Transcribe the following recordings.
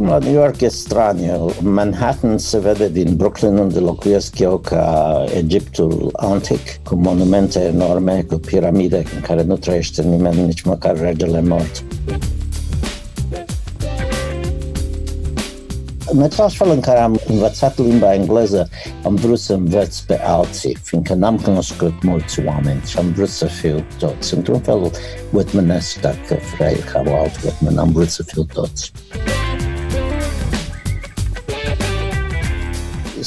La New York e straniu. Manhattan se vede din Brooklyn unde locuiesc eu ca Egiptul antic, cu monumente enorme, cu piramide în care nu trăiește nimeni, nici măcar regele mort. În același fel în care am învățat limba engleză, am vrut să învăț pe alții, fiindcă n-am cunoscut mulți oameni și am vrut să fiu toți. Într-un fel Whitmanesc, dacă vrei, ca o alt Whitman, am vrut să fiu toți.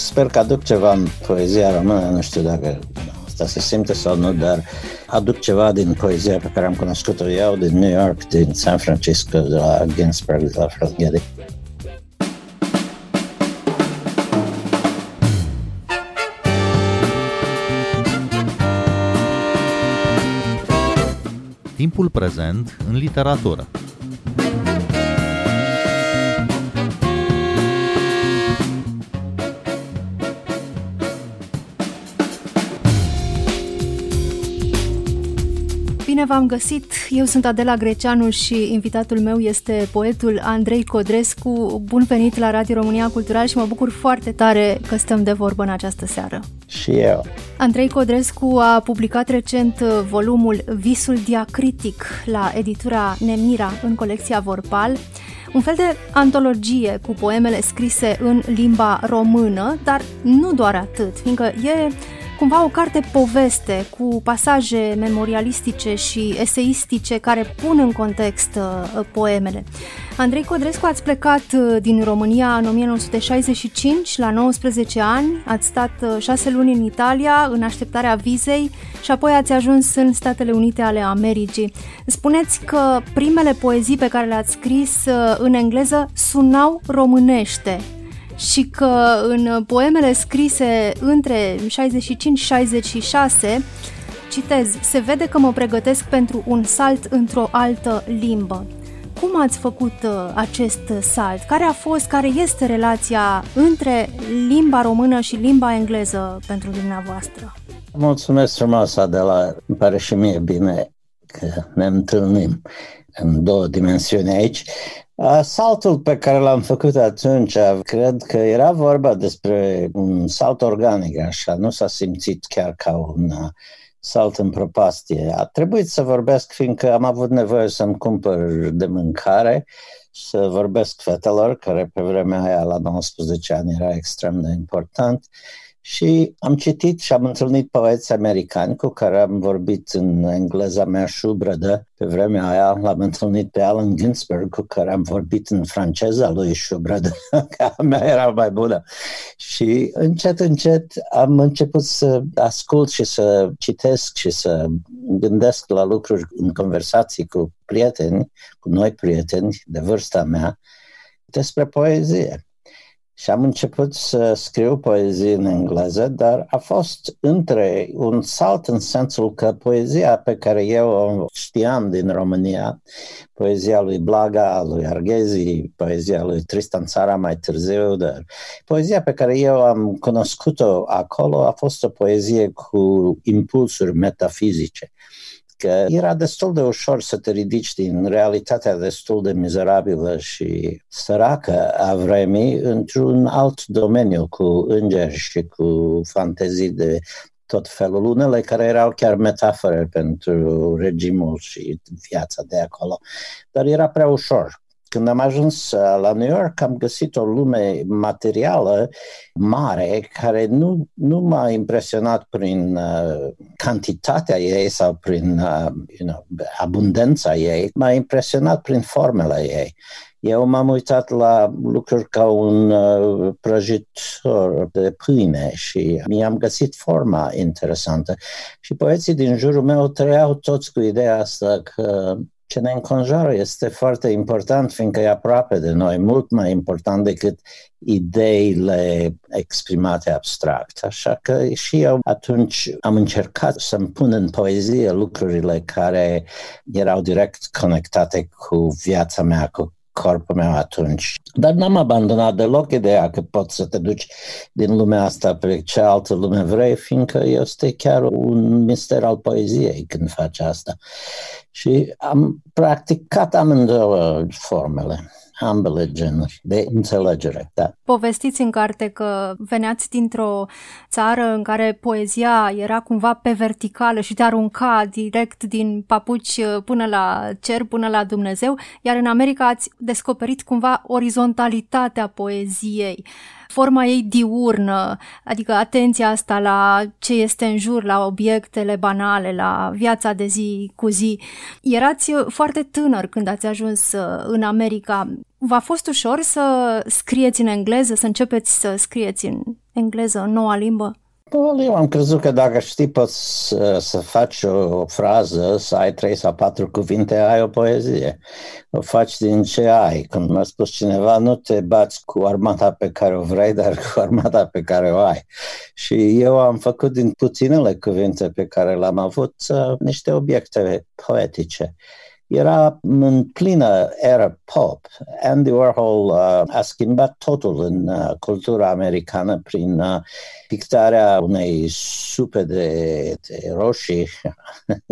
Sper că aduc ceva în poezia română, nu știu dacă asta se simte sau nu, dar aduc ceva din poezia pe care am cunoscut-o eu din New York, din San Francisco, de la Ginsberg, de la Frank Timpul prezent în literatură. Bine v-am găsit! Eu sunt Adela Greceanu și invitatul meu este poetul Andrei Codrescu. Bun venit la Radio România Cultural și mă bucur foarte tare că stăm de vorbă în această seară. Și eu. Andrei Codrescu a publicat recent volumul Visul Diacritic la editura Nemira în colecția Vorpal, un fel de antologie cu poemele scrise în limba română, dar nu doar atât, fiindcă e cumva o carte poveste cu pasaje memorialistice și eseistice care pun în context uh, poemele. Andrei Codrescu, ați plecat uh, din România în 1965, la 19 ani, ați stat uh, șase luni în Italia în așteptarea vizei și apoi ați ajuns în Statele Unite ale Americii. Spuneți că primele poezii pe care le-ați scris în engleză sunau românește și că în poemele scrise între 65-66, citez, se vede că mă pregătesc pentru un salt într-o altă limbă. Cum ați făcut uh, acest salt? Care a fost, care este relația între limba română și limba engleză pentru dumneavoastră? Mulțumesc frumos, Adela. Îmi pare și mie bine că ne întâlnim în două dimensiuni aici. Saltul pe care l-am făcut atunci, cred că era vorba despre un salt organic, așa, nu s-a simțit chiar ca un uh, salt în propastie. A trebuit să vorbesc, fiindcă am avut nevoie să-mi cumpăr de mâncare, să vorbesc fetelor, care pe vremea aia, la 19 ani, era extrem de important, și am citit și am întâlnit poeți americani cu care am vorbit în engleza mea șubredă. Pe vremea aia l-am întâlnit pe Allen Ginsberg, cu care am vorbit în franceza lui șubredă, că a mea era mai bună. Și încet, încet am început să ascult și să citesc și să gândesc la lucruri în conversații cu prieteni, cu noi prieteni de vârsta mea, despre poezie și am început să scriu poezie în engleză, dar a fost între un salt în sensul că poezia pe care eu o știam din România, poezia lui Blaga, lui Arghezi, poezia lui Tristan Țara mai târziu, dar poezia pe care eu am cunoscut-o acolo a fost o poezie cu impulsuri metafizice că era destul de ușor să te ridici din realitatea destul de mizerabilă și săracă a vremii într-un alt domeniu cu îngeri și cu fantezii de tot felul, unele care erau chiar metafore pentru regimul și viața de acolo, dar era prea ușor. Când am ajuns uh, la New York, am găsit o lume materială mare care nu, nu m-a impresionat prin uh, cantitatea ei sau prin uh, you know, abundența ei, m-a impresionat prin formele ei. Eu m-am uitat la lucruri ca un uh, prăjitor de pâine și mi-am găsit forma interesantă. Și poeții din jurul meu trăiau toți cu ideea asta că ce ne înconjoară este foarte important, fiindcă e aproape de noi, mult mai important decât ideile exprimate abstract. Așa că și eu atunci am încercat să-mi pun în poezie lucrurile care erau direct conectate cu viața mea, cu corpul meu atunci. Dar n-am abandonat deloc ideea că poți să te duci din lumea asta pe cealaltă lume vrei, fiindcă este chiar un mister al poeziei când faci asta. Și am practicat amândouă formele. Ambele genuri de înțelegere. Da. Povestiți în carte că veneați dintr-o țară în care poezia era cumva pe verticală și te arunca direct din papuci până la cer, până la Dumnezeu, iar în America ați descoperit cumva orizontalitatea poeziei forma ei diurnă, adică atenția asta la ce este în jur, la obiectele banale, la viața de zi cu zi. Erați foarte tânăr când ați ajuns uh, în America. V-a fost ușor să scrieți în engleză, să începeți să scrieți în engleză, în noua limbă? Eu am crezut că dacă știi poți să, să faci o, o frază, să ai trei sau patru cuvinte, ai o poezie. O faci din ce ai. Când mi-a spus cineva, nu te bați cu armata pe care o vrei, dar cu armata pe care o ai. Și eu am făcut din puținele cuvinte pe care le-am avut uh, niște obiecte poetice era în plină era pop. Andy Warhol uh, a schimbat totul în uh, cultura americană prin uh, pictarea unei supe de, de roșii,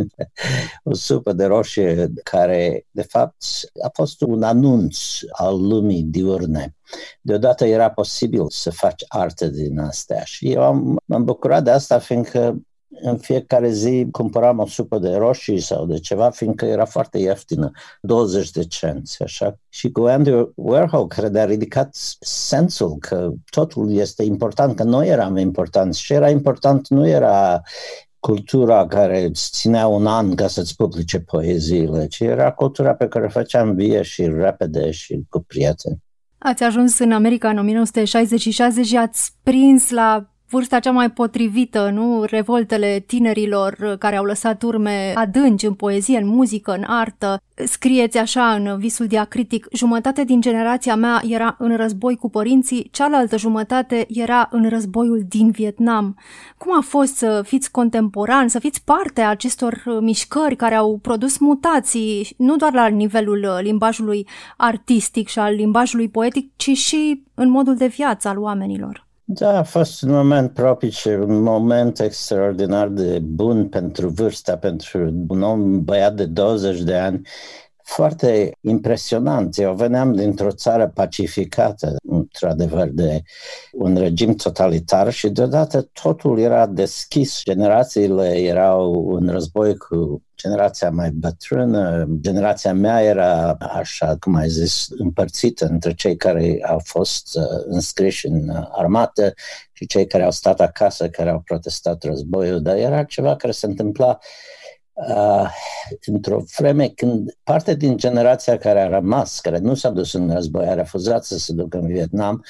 o supă de roșii care, de fapt, a fost un anunț al lumii diurne. Deodată era posibil să faci artă din astea și eu am, m-am bucurat de asta fiindcă în fiecare zi cumpăram o supă de roșii sau de ceva, fiindcă era foarte ieftină, 20 de cenți, așa. Și cu Andy Warhol, care a ridicat sensul că totul este important, că noi eram importanți și era important, nu era cultura care îți ținea un an ca să-ți publice poeziile, ci era cultura pe care o făceam vie și repede și cu prieteni. Ați ajuns în America în 1966 și ați prins la vârsta cea mai potrivită, nu? Revoltele tinerilor care au lăsat urme adânci în poezie, în muzică, în artă. Scrieți așa în visul diacritic, jumătate din generația mea era în război cu părinții, cealaltă jumătate era în războiul din Vietnam. Cum a fost să fiți contemporan, să fiți parte a acestor mișcări care au produs mutații, nu doar la nivelul limbajului artistic și al limbajului poetic, ci și în modul de viață al oamenilor? Da, a fost un moment propice, un moment extraordinar de bun pentru vârsta, pentru un om băiat de 20 de ani, foarte impresionant. Eu veneam dintr-o țară pacificată, într-adevăr, de un regim totalitar și deodată totul era deschis. Generațiile erau în război cu generația mai bătrână, generația mea era, așa cum ai zis, împărțită între cei care au fost uh, înscriși în armată și cei care au stat acasă, care au protestat războiul, dar era ceva care se întâmpla uh, într-o vreme când parte din generația care a rămas, care nu s-a dus în război, a refuzat să se ducă în Vietnam,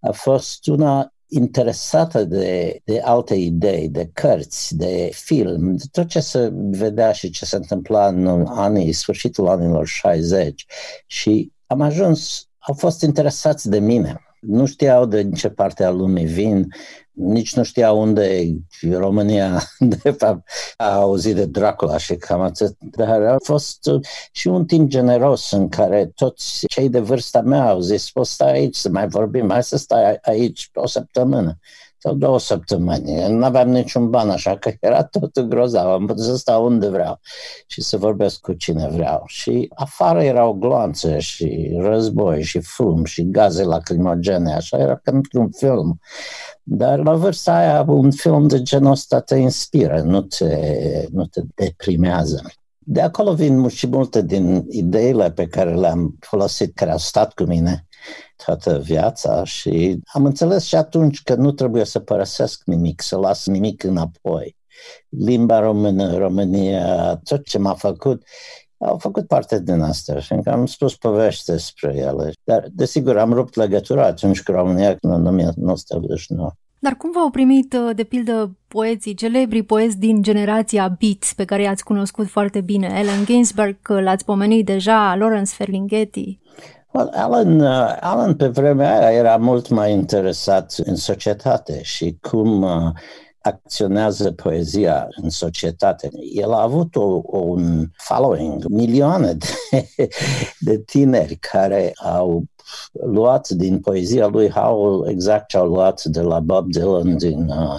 a fost una interesată de, de alte idei, de cărți, de film, de tot ce se vedea și ce se întâmpla în anii, sfârșitul anilor 60. Și am ajuns, au fost interesați de mine. Nu știau de ce parte a lumii vin, nici nu știa unde România, de fapt, a auzit de Dracula și cam atât. Dar a fost uh, și un timp generos în care toți cei de vârsta mea au zis, poți sta aici să mai vorbim, hai să stai aici o săptămână sau două săptămâni. Nu aveam niciun ban, așa că era tot grozav. Am putut să stau unde vreau și să vorbesc cu cine vreau. Și afară erau gloanțe și război și fum și gaze lacrimogene, așa era ca într-un film. Dar la vârsta aia un film de genul ăsta te inspiră, nu te, nu te deprimează. De acolo vin și multe din ideile pe care le-am folosit, care au stat cu mine toată viața și am înțeles și atunci că nu trebuie să părăsesc nimic, să las nimic înapoi. Limba română, România, tot ce m-a făcut, au făcut parte din asta și am spus povești despre ele. Dar, desigur, am rupt legătura atunci cu România în 1989. Dar cum v-au primit, uh, de pildă, poeții, celebri poeți din generația Beat, pe care i-ați cunoscut foarte bine? Allen Ginsberg, l-ați pomenit deja, Lawrence Ferlinghetti. Well, Alan, uh, Alan pe vremea aia era mult mai interesat în societate și cum uh, acționează poezia în societate. El a avut o, un following, milioane de, de tineri care au luat din poezia lui Howell exact ce au luat de la Bob Dylan din uh,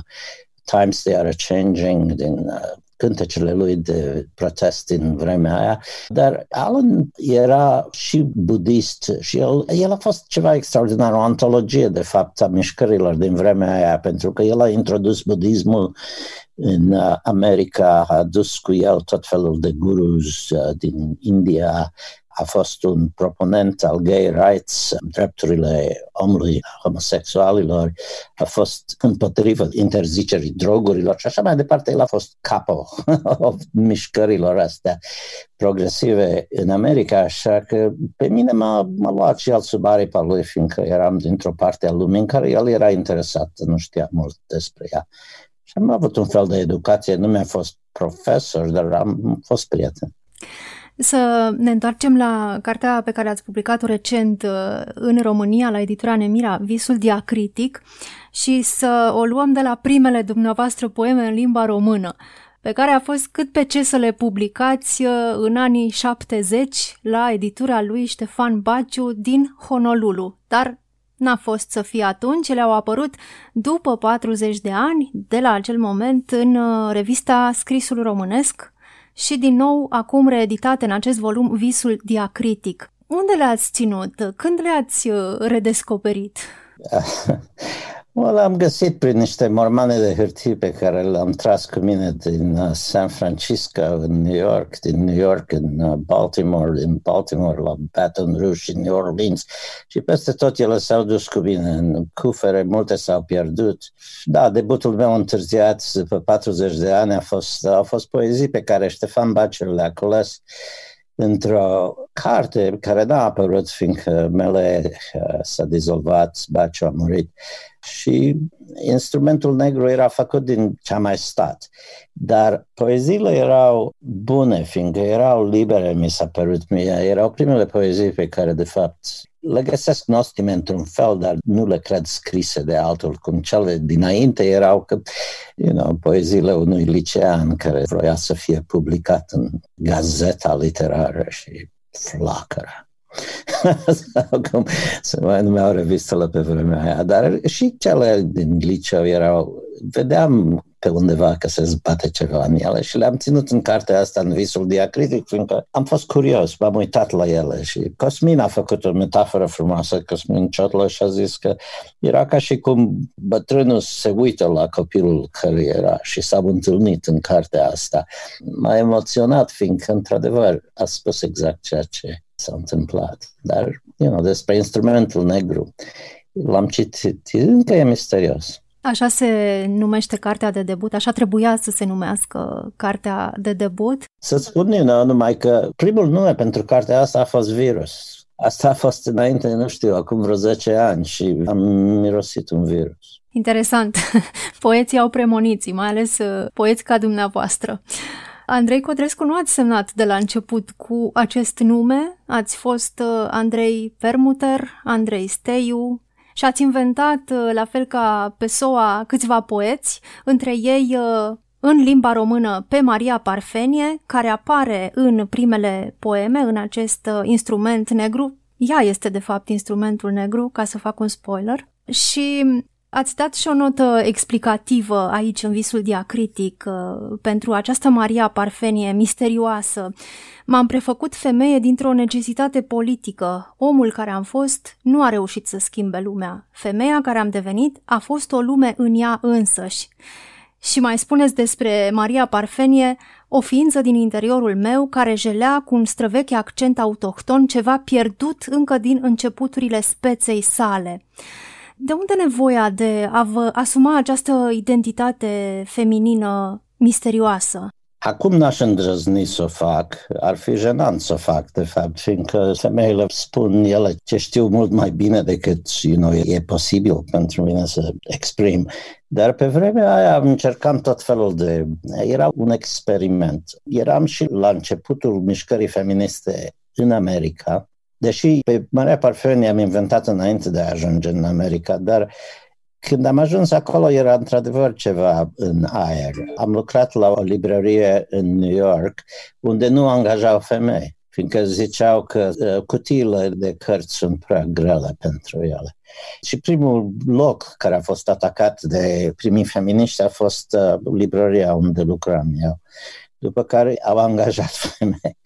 Times They Are Changing, din uh, cântecele lui de protest din vremea aia, dar Alan era și budist și el, el a fost ceva extraordinar, o antologie de fapt a mișcărilor din vremea aia, pentru că el a introdus budismul în uh, America, a adus cu el tot felul de gurus uh, din India, a fost un proponent al gay rights, drepturile omului, homosexualilor, a fost împotriva interzicerii drogurilor și așa mai departe. El a fost capo mișcărilor astea progresive în America, așa că pe mine m-a, m-a luat și el sub aripa lui, fiindcă eram dintr-o parte a lumii în care el era interesat, nu știa mult despre ea. Și am avut un fel de educație, nu mi-a fost profesor, dar am fost prieten. Să ne întoarcem la cartea pe care ați publicat-o recent uh, în România, la editura Nemira, Visul diacritic, și să o luăm de la primele dumneavoastră poeme în limba română, pe care a fost cât pe ce să le publicați uh, în anii 70 la editura lui Ștefan Baciu din Honolulu. Dar n-a fost să fie atunci, ele au apărut după 40 de ani de la acel moment în uh, revista Scrisul Românesc, și din nou acum reeditate în acest volum Visul Diacritic. Unde le-ați ținut? Când le-ați uh, redescoperit? L-am găsit prin niște mormane de hârtie pe care le-am tras cu mine din uh, San Francisco în New York, din New York în uh, Baltimore, din Baltimore la Baton Rouge și New Orleans și peste tot ele s-au dus cu mine în cufere, multe s-au pierdut. Da, debutul meu întârziat după 40 de ani a fost, a fost poezii pe care Ștefan Bacel le-a cules într-o carte care n-a apărut fiindcă mele uh, s-a dizolvat, Baciu a murit și instrumentul negru era făcut din ce a mai stat. Dar poeziile erau bune, fiindcă erau libere, mi s-a părut mie. Erau primele poezii pe care, de fapt, le găsesc nostime într-un fel, dar nu le cred scrise de altul, cum cele dinainte erau că, you know, poeziile unui licean care vroia să fie publicat în gazeta literară și flacără. Cum se mai numeau revistele pe vremea aia, dar și cele din liceu erau, vedeam pe undeva că se zbate ceva în ele și le-am ținut în cartea asta, în visul diacritic, fiindcă am fost curios, m-am uitat la ele și Cosmin a făcut o metaforă frumoasă, Cosmin Ciotlă și a zis că era ca și cum bătrânul se uită la copilul care era și s-au întâlnit în cartea asta. M-a emoționat, fiindcă, într-adevăr, a spus exact ceea ce s-a întâmplat. Dar, you know, despre instrumentul negru, l-am citit, încă e misterios. Așa se numește cartea de debut, așa trebuia să se numească cartea de debut. Să-ți spun eu, numai că primul nume pentru cartea asta a fost Virus. Asta a fost înainte, nu știu, acum vreo 10 ani și am mirosit un virus. Interesant. Poeții au premoniții, mai ales uh, poeți ca dumneavoastră. Andrei Codrescu nu ați semnat de la început cu acest nume, ați fost uh, Andrei Permuter, Andrei Steiu și ați inventat, uh, la fel ca Pessoa, câțiva poeți, între ei uh, în limba română pe Maria Parfenie, care apare în primele poeme, în acest instrument negru. Ea este, de fapt, instrumentul negru, ca să fac un spoiler. Și Ați dat și o notă explicativă aici în visul diacritic uh, pentru această Maria Parfenie misterioasă. M-am prefăcut femeie dintr-o necesitate politică. Omul care am fost nu a reușit să schimbe lumea. Femeia care am devenit a fost o lume în ea însăși. Și mai spuneți despre Maria Parfenie, o ființă din interiorul meu care jelea cu un străvechi accent autohton ceva pierdut încă din începuturile speței sale. De unde nevoia de a vă asuma această identitate feminină misterioasă? Acum n-aș îndrăzni să o fac, ar fi jenant să o fac, de fapt, fiindcă femeile spun ele ce știu mult mai bine decât you know, e posibil pentru mine să exprim. Dar pe vremea aia încercam tot felul de... Era un experiment. Eram și la începutul mișcării feministe în America Deși pe Marea Parfeni am inventat înainte de a ajunge în America, dar când am ajuns acolo era într-adevăr ceva în aer. Am lucrat la o librărie în New York unde nu angajau femei. fiindcă ziceau că uh, cutiile de cărți sunt prea grele pentru ele. Și primul loc care a fost atacat de primii feminiști a fost uh, librăria unde lucram eu după care au angajat femei.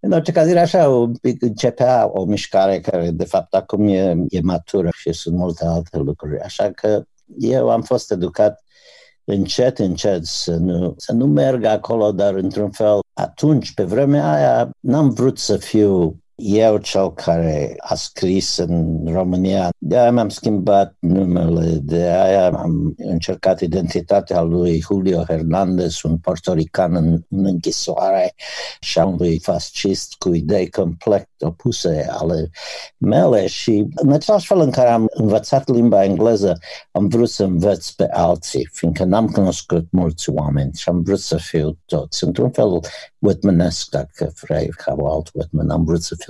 În orice caz, era așa, un pic, începea o mișcare care, de fapt, acum e, e matură și sunt multe alte lucruri. Așa că eu am fost educat încet, încet să nu, să nu merg acolo, dar într-un fel, atunci, pe vremea aia, n-am vrut să fiu eu cel care a scris în România. De aia mi-am schimbat numele, de aia am încercat identitatea lui Julio Hernandez, un portorican în, în închisoare și a unui fascist cu idei complet opuse ale mele și în același fel în care am învățat limba engleză, am vrut să învăț pe alții, fiindcă n-am cunoscut mulți oameni și am vrut să fiu toți. Într-un fel Whitmanesc, dacă vrei, ca alt Whitman, am vrut să fiu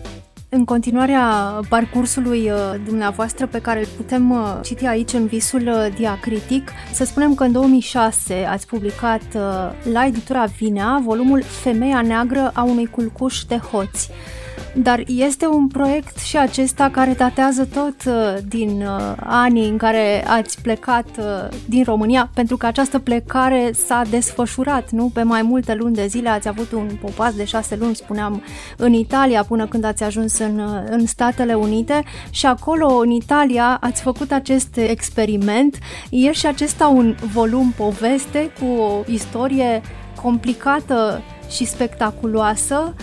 În continuarea parcursului uh, dumneavoastră pe care îl putem uh, citi aici în Visul uh, Diacritic, să spunem că în 2006 ați publicat la editura Vinea volumul Femeia neagră a unui culcuș de hoți. Dar este un proiect și acesta care datează tot uh, din uh, anii în care ați plecat uh, din România, pentru că această plecare s-a desfășurat, nu? Pe mai multe luni de zile ați avut un popas de șase luni, spuneam, în Italia până când ați ajuns în, în Statele Unite și acolo, în Italia, ați făcut acest experiment. E și acesta un volum poveste cu o istorie complicată și spectaculoasă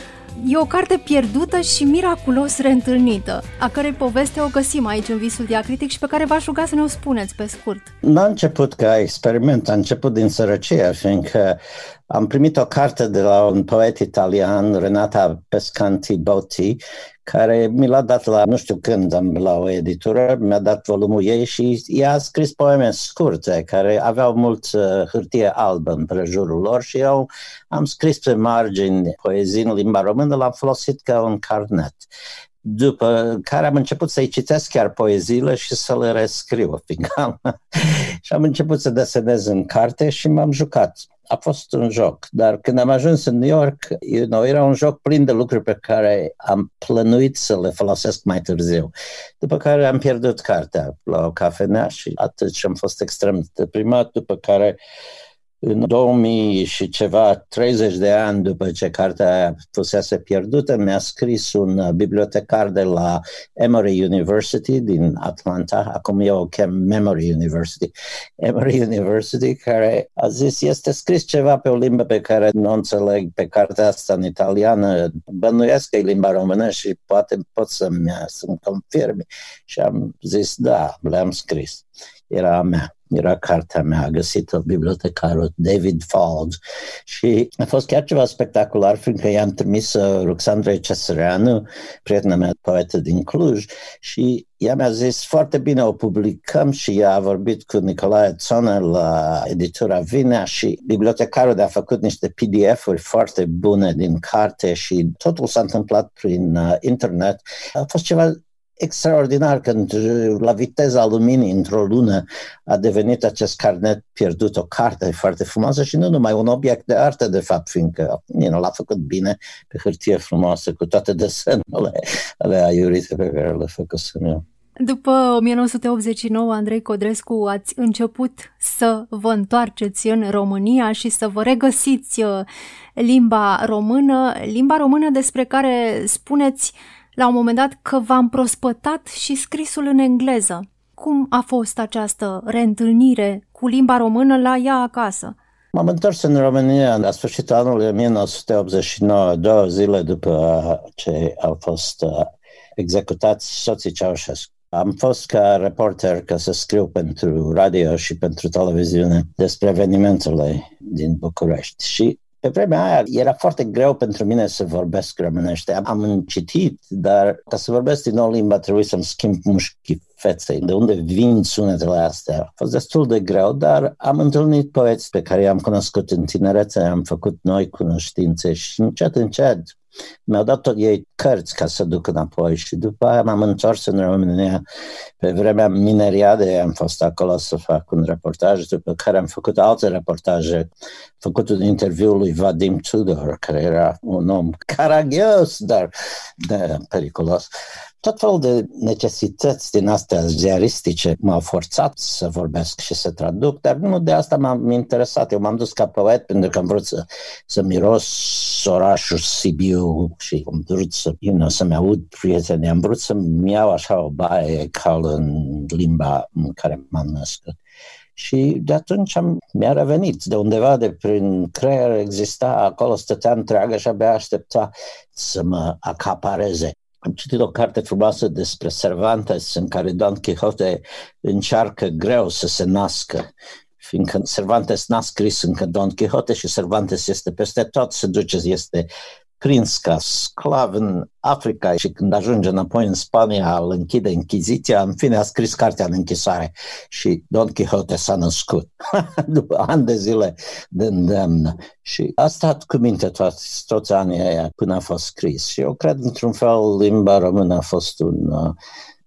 E o carte pierdută și miraculos reîntâlnită, a cărei poveste o găsim aici în Visul Diacritic și pe care v-aș ruga să ne o spuneți pe scurt. N-a început ca experiment, a început din sărăcie, fiindcă am primit o carte de la un poet italian, Renata Pescanti Botti, care mi l-a dat la, nu știu când, am la o editură, mi-a dat volumul ei și ea a scris poeme scurte, care aveau mult uh, hârtie albă în prejurul lor și eu am scris pe margini poezii în limba română, l-am folosit ca un carnet după care am început să-i citesc chiar poeziile și să le rescriu, fiindcă și am început să desenez în carte și m-am jucat a fost un joc, dar când am ajuns în New York, you know, era un joc plin de lucruri pe care am plănuit să le folosesc mai târziu. După care am pierdut cartea la o cafenea și atât și am fost extrem deprimat, după care în 2000 și ceva, 30 de ani după ce cartea aia fusese pierdută, mi-a scris un uh, bibliotecar de la Emory University din Atlanta, acum eu o chem Memory University, Emory University, care a zis, este scris ceva pe o limbă pe care nu înțeleg pe cartea asta în italiană, bănuiesc că e limba română și poate pot să-mi, să-mi confirmi. Și am zis, da, le-am scris. Era a mea era cartea mea, a găsit-o bibliotecarul David Falls și a fost chiar ceva spectacular, fiindcă i-am trimis uh, Ruxandrei Cesareanu, prietena mea poetă din Cluj, și ea mi-a zis foarte bine, o publicăm și ea a vorbit cu Nicolae Țoner la editura Vinea și bibliotecarul a făcut niște PDF-uri foarte bune din carte și totul s-a întâmplat prin uh, internet. A fost ceva extraordinar când la viteza luminii într-o lună a devenit acest carnet pierdut o carte foarte frumoasă și nu numai un obiect de artă de fapt, fiindcă you know, l-a făcut bine pe hârtie frumoasă cu toate desenurile ale aiurite pe care le făcusem eu. După 1989, Andrei Codrescu, ați început să vă întoarceți în România și să vă regăsiți uh, limba română, limba română despre care spuneți la un moment dat că v-am prospătat și scrisul în engleză. Cum a fost această reîntâlnire cu limba română la ea acasă? M-am întors în România la sfârșitul anului 1989, două zile după ce au fost uh, executați soții Ceaușescu. Am fost ca reporter ca să scriu pentru radio și pentru televiziune despre evenimentele din București și pe vremea aia era foarte greu pentru mine să vorbesc românește. Am citit, dar ca să vorbesc din nou limba trebuie să-mi schimb mușchi feței, de unde vin sunetele astea. A fost destul de greu, dar am întâlnit poeți pe care i-am cunoscut în tinerețe, am făcut noi cunoștințe și încet, încet mi-au dat tot ei cărți ca să duc înapoi și după aia m-am întors în România. Pe vremea mineriadei am fost acolo să fac un reportaj, după care am făcut alte reportaje. făcut un interviu lui Vadim Tudor, care era un om caragios, dar de, periculos tot felul de necesități din astea ziaristice m-au forțat să vorbesc și să traduc, dar nu de asta m-am interesat. Eu m-am dus ca poet pentru că am vrut să, să miros orașul Sibiu și am vrut să, you know, să-mi aud prietenii, am vrut să-mi iau așa o baie caldă în limba în care m-am născut. Și de atunci am, mi-a revenit. De undeva de prin creier exista, acolo stătea întreagă și abia aștepta să mă acapareze. Am citit o carte frumoasă despre Cervantes în care Don Quixote încearcă greu să se nască fiindcă Cervantes n-a scris încă Don Quixote și Cervantes este peste tot, se duce, este prins ca sclav în Africa și când ajunge înapoi în Spania îl închide Închiziția, în fine a scris cartea în închisoare și Don Quixote s-a născut după ani de zile de îndemnă. Și a stat cu minte toți, toți anii aia până a fost scris. Și eu cred într-un fel limba română a fost un uh,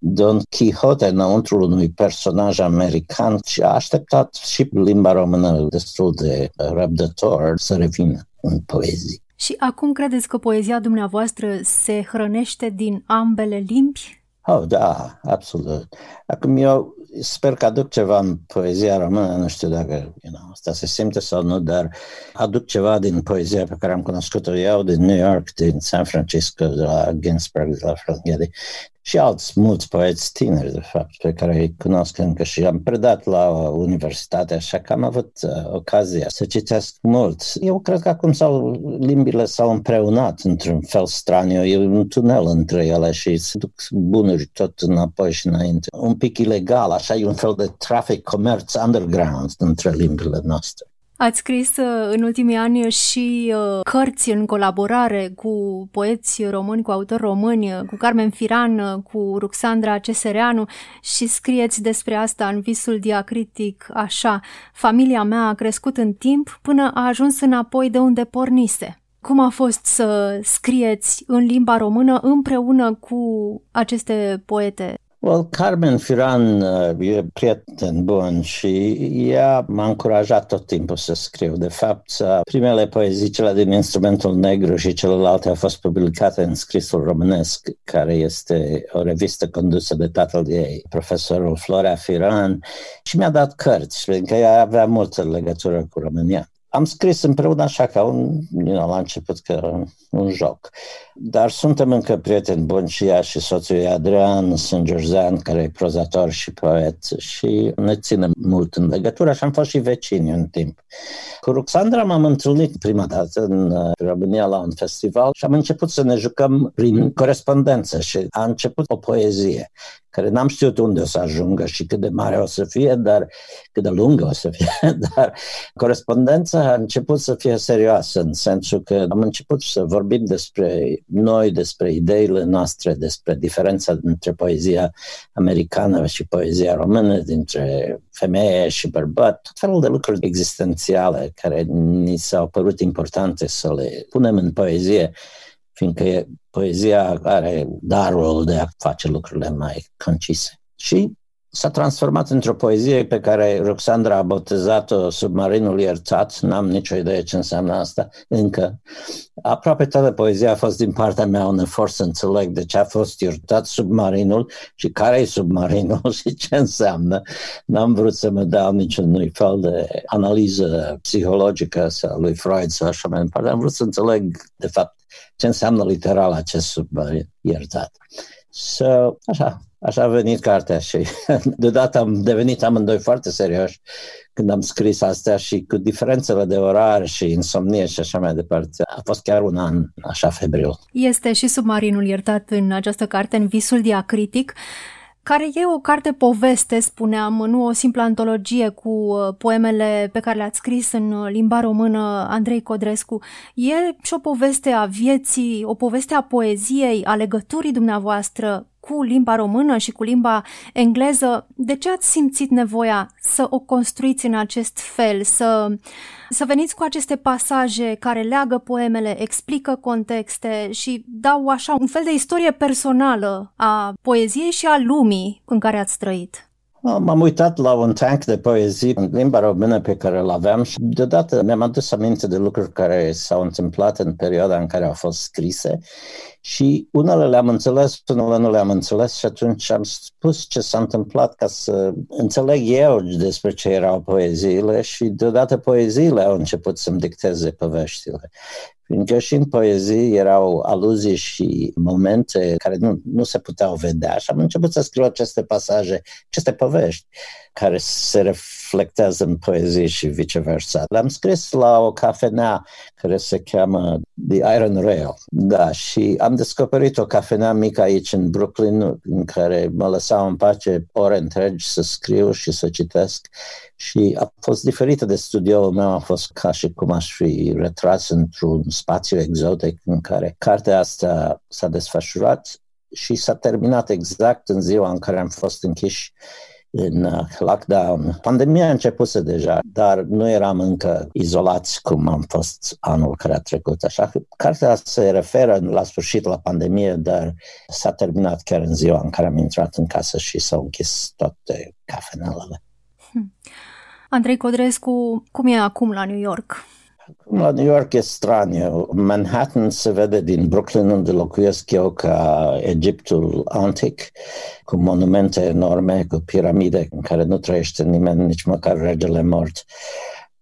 Don Quixote înăuntru unui personaj american și a așteptat și limba română destul de răbdător să revină în poezie. Și acum credeți că poezia dumneavoastră se hrănește din ambele limbi? Oh, da, absolut. Acum eu sper că aduc ceva în poezia română, nu știu dacă you know, asta se simte sau nu, dar aduc ceva din poezia pe care am cunoscut-o eu din New York, din San Francisco, de la Ginsberg, de la Frank și alți mulți poeți tineri, de fapt, pe care îi cunosc încă și am predat la universitate, așa că am avut uh, ocazia să citesc mult. Eu cred că acum sau limbile s-au împreunat într-un fel straniu, e un tunel între ele și se duc bunuri tot înapoi și înainte. Un pic ilegal, așa e un fel de trafic, comerț underground între limbile noastre. Ați scris uh, în ultimii ani și uh, cărți în colaborare cu poeți români, cu autori români, uh, cu Carmen Firan, cu Ruxandra Cesereanu și scrieți despre asta în visul diacritic așa. Familia mea a crescut în timp până a ajuns înapoi de unde pornise. Cum a fost să scrieți în limba română împreună cu aceste poete? Well, Carmen Firan uh, e prieten bun și ea m-a încurajat tot timpul să scriu. De fapt, uh, primele poezii, cele din Instrumentul Negru și celelalte au fost publicate în scrisul românesc, care este o revistă condusă de tatăl ei, profesorul Florea Firan, și mi-a dat cărți, pentru că ea avea multă legătură cu România am scris împreună așa ca un, you know, la început ca un joc. Dar suntem încă prieteni buni și ea și soțul ei Adrian Sângerzean, care e prozator și poet și ne ținem mult în legătură și am fost și vecini în timp. Cu Ruxandra m-am întâlnit prima dată în uh, România la un festival și am început să ne jucăm prin corespondență și a început o poezie care n-am știut unde o să ajungă și cât de mare o să fie, dar cât de lungă o să fie, dar corespondența a început să fie serioasă în sensul că am început să vorbim despre noi, despre ideile noastre, despre diferența dintre poezia americană și poezia română, dintre femeie și bărbat, tot felul de lucruri existențiale care ni s-au părut importante să le punem în poezie fiindcă poezia are darul de a face lucrurile mai concise. Și s-a transformat într-o poezie pe care Roxandra a botezat-o Submarinul iertat, n-am nicio idee ce înseamnă asta încă. Aproape toată poezia a fost din partea mea un efort să înțeleg de ce a fost iertat submarinul și care e submarinul și ce înseamnă. N-am vrut să mă dau niciun fel de analiză psihologică sau lui Freud sau așa mai departe. Am vrut să înțeleg, de fapt, ce înseamnă literal acest submarin iertat. So, așa, Așa a venit cartea și deodată am devenit amândoi foarte serioși când am scris astea și cu diferențele de orar și insomnie și așa mai departe. A fost chiar un an așa febril. Este și submarinul iertat în această carte, în Visul diacritic care e o carte poveste, spuneam, nu o simplă antologie cu uh, poemele pe care le-ați scris în limba română Andrei Codrescu. E și o poveste a vieții, o poveste a poeziei, a legăturii dumneavoastră cu limba română și cu limba engleză. De ce ați simțit nevoia să o construiți în acest fel, să, să veniți cu aceste pasaje care leagă poemele, explică contexte și dau așa un fel de istorie personală a poeziei și a lumii în care ați trăit? M-am uitat la un tank de poezii în limba română pe care îl aveam și deodată mi-am adus aminte de lucruri care s-au întâmplat în perioada în care au fost scrise și unele le-am înțeles, unele nu le-am înțeles și atunci am spus ce s-a întâmplat ca să înțeleg eu despre ce erau poeziile și deodată poeziile au început să-mi dicteze poveștile. Fiindcă și în poezii erau aluzii și momente care nu, nu se puteau vedea. Și am început să scriu aceste pasaje, aceste povești care se reflectează în poezie și viceversa. Le-am scris la o cafenea care se cheamă The Iron Rail. Da, și am descoperit o cafenea mică aici în Brooklyn în care mă lăsau în pace ore întregi să scriu și să citesc și a fost diferită de studioul meu, a fost ca și cum aș fi retras într-un spațiu exotic în care cartea asta s-a desfășurat și s-a terminat exact în ziua în care am fost închiși în uh, lockdown. Pandemia a început deja, dar nu eram încă izolați cum am fost anul care a trecut. Așa că cartea se referă la sfârșit la pandemie, dar s-a terminat chiar în ziua în care am intrat în casă și s-au închis toate cafenelele. Hmm. Andrei Codrescu, cum e acum la New York? La New York e straniu. Manhattan se vede din Brooklyn, unde locuiesc eu, ca Egiptul antic, cu monumente enorme, cu piramide în care nu trăiește nimeni, nici măcar regele mort.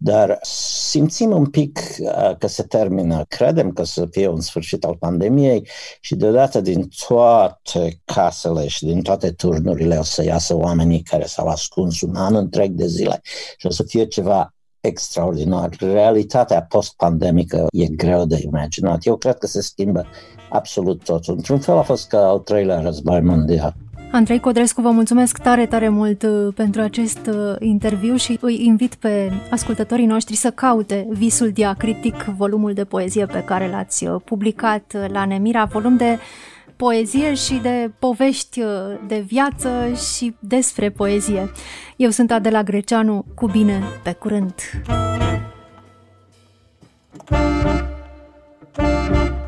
Dar simțim un pic uh, că se termină. Credem că să fie un sfârșit al pandemiei și deodată din toate casele și din toate turnurile o să iasă oamenii care s-au ascuns un an întreg de zile și o să fie ceva extraordinar. Realitatea post-pandemică e greu de imaginat. Eu cred că se schimbă absolut tot. Într-un fel a fost ca al treilea război mondial. Andrei Codrescu, vă mulțumesc tare, tare mult uh, pentru acest uh, interviu și îi invit pe ascultătorii noștri să caute Visul Diacritic, volumul de poezie pe care l-ați uh, publicat la Nemira, volum de poezie și de povești uh, de viață și despre poezie. Eu sunt Adela Greceanu, cu bine, pe curând! thank you